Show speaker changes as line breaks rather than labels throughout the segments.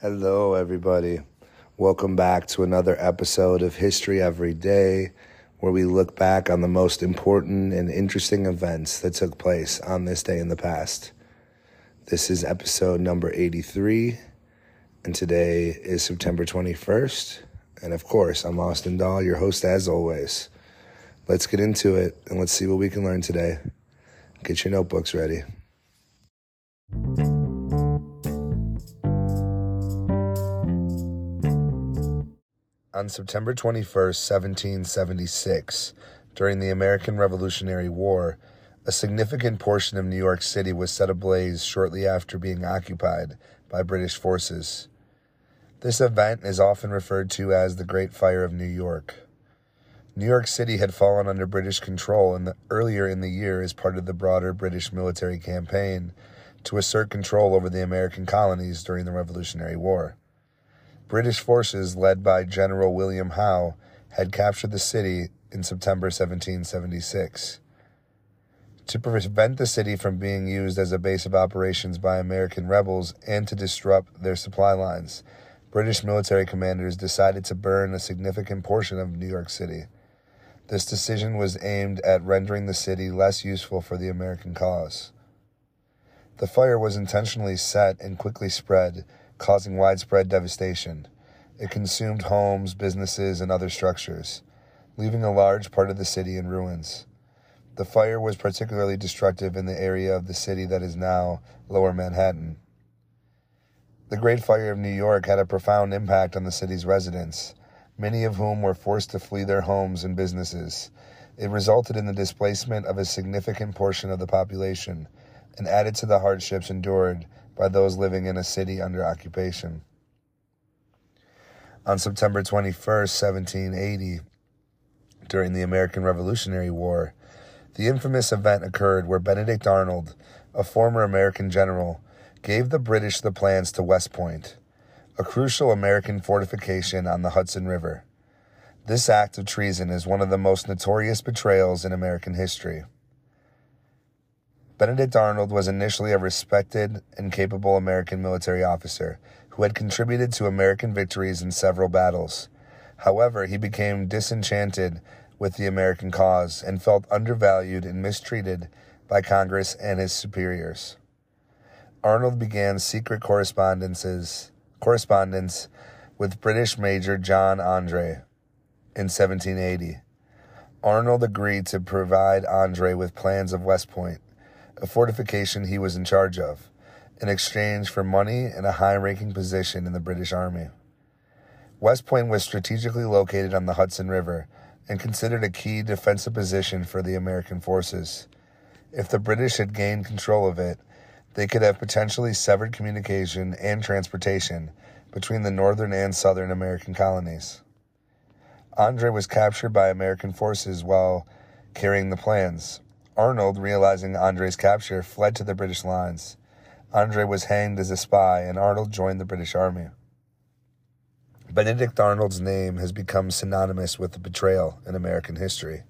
Hello, everybody. Welcome back to another episode of History Every Day, where we look back on the most important and interesting events that took place on this day in the past. This is episode number 83, and today is September 21st. And of course, I'm Austin Dahl, your host as always. Let's get into it and let's see what we can learn today. Get your notebooks ready. On September 21st, 1776, during the American Revolutionary War, a significant portion of New York City was set ablaze shortly after being occupied by British forces. This event is often referred to as the Great Fire of New York. New York City had fallen under British control in the, earlier in the year as part of the broader British military campaign to assert control over the American colonies during the Revolutionary War. British forces, led by General William Howe, had captured the city in September 1776. To prevent the city from being used as a base of operations by American rebels and to disrupt their supply lines, British military commanders decided to burn a significant portion of New York City. This decision was aimed at rendering the city less useful for the American cause. The fire was intentionally set and quickly spread causing widespread devastation. It consumed homes, businesses, and other structures, leaving a large part of the city in ruins. The fire was particularly destructive in the area of the city that is now Lower Manhattan. The Great Fire of New York had a profound impact on the city's residents, many of whom were forced to flee their homes and businesses. It resulted in the displacement of a significant portion of the population and added to the hardships endured by those living in a city under occupation. On September 21, 1780, during the American Revolutionary War, the infamous event occurred where Benedict Arnold, a former American general, gave the British the plans to West Point, a crucial American fortification on the Hudson River. This act of treason is one of the most notorious betrayals in American history. Benedict Arnold was initially a respected and capable American military officer who had contributed to American victories in several battles. However, he became disenchanted with the American cause and felt undervalued and mistreated by Congress and his superiors. Arnold began secret correspondences correspondence with British Major John Andre in 1780. Arnold agreed to provide Andre with plans of West Point a fortification he was in charge of, in exchange for money and a high ranking position in the British Army. West Point was strategically located on the Hudson River and considered a key defensive position for the American forces. If the British had gained control of it, they could have potentially severed communication and transportation between the northern and southern American colonies. Andre was captured by American forces while carrying the plans, Arnold, realizing Andre's capture, fled to the British lines. Andre was hanged as a spy, and Arnold joined the British Army. Benedict Arnold's name has become synonymous with betrayal in American history.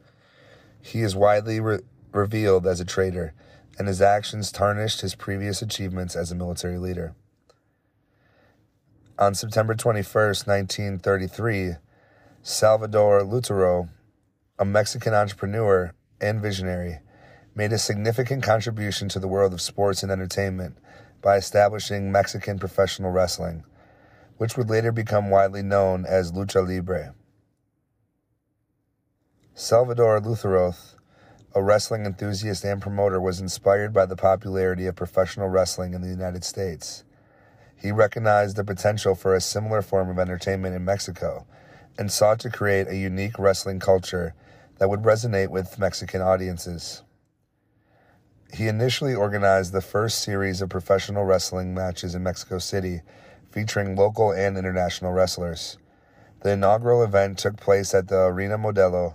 He is widely re- revealed as a traitor, and his actions tarnished his previous achievements as a military leader. On September 21, 1933, Salvador Lutteroth, a Mexican entrepreneur and visionary, made a significant contribution to the world of sports and entertainment by establishing Mexican professional wrestling, which would later become widely known as lucha libre. Salvador Lutteroth, a wrestling enthusiast and promoter, was inspired by the popularity of professional wrestling in the United States. He recognized the potential for a similar form of entertainment in Mexico and sought to create a unique wrestling culture that would resonate with Mexican audiences. He initially organized the first series of professional wrestling matches in Mexico City, featuring local and international wrestlers. The inaugural event took place at the Arena Modelo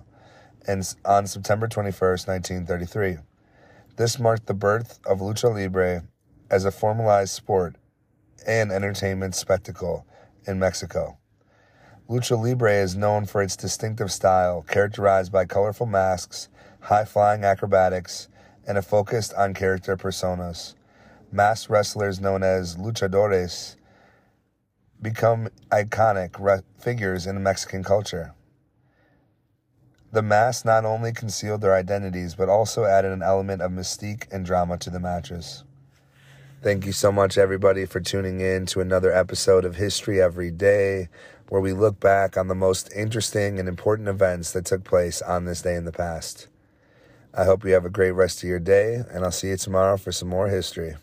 and on September 21st, 1933. This marked the birth of lucha libre as a formalized sport and entertainment spectacle in Mexico. Lucha Libre is known for its distinctive style, characterized by colorful masks, high flying acrobatics, and a focus on character personas. Masked wrestlers known as luchadores become iconic re- figures in Mexican culture. The masks not only concealed their identities, but also added an element of mystique and drama to the matches. Thank you so much, everybody, for tuning in to another episode of History Every Day, where we look back on the most interesting and important events that took place on this day in the past. I hope you have a great rest of your day, and I'll see you tomorrow for some more history.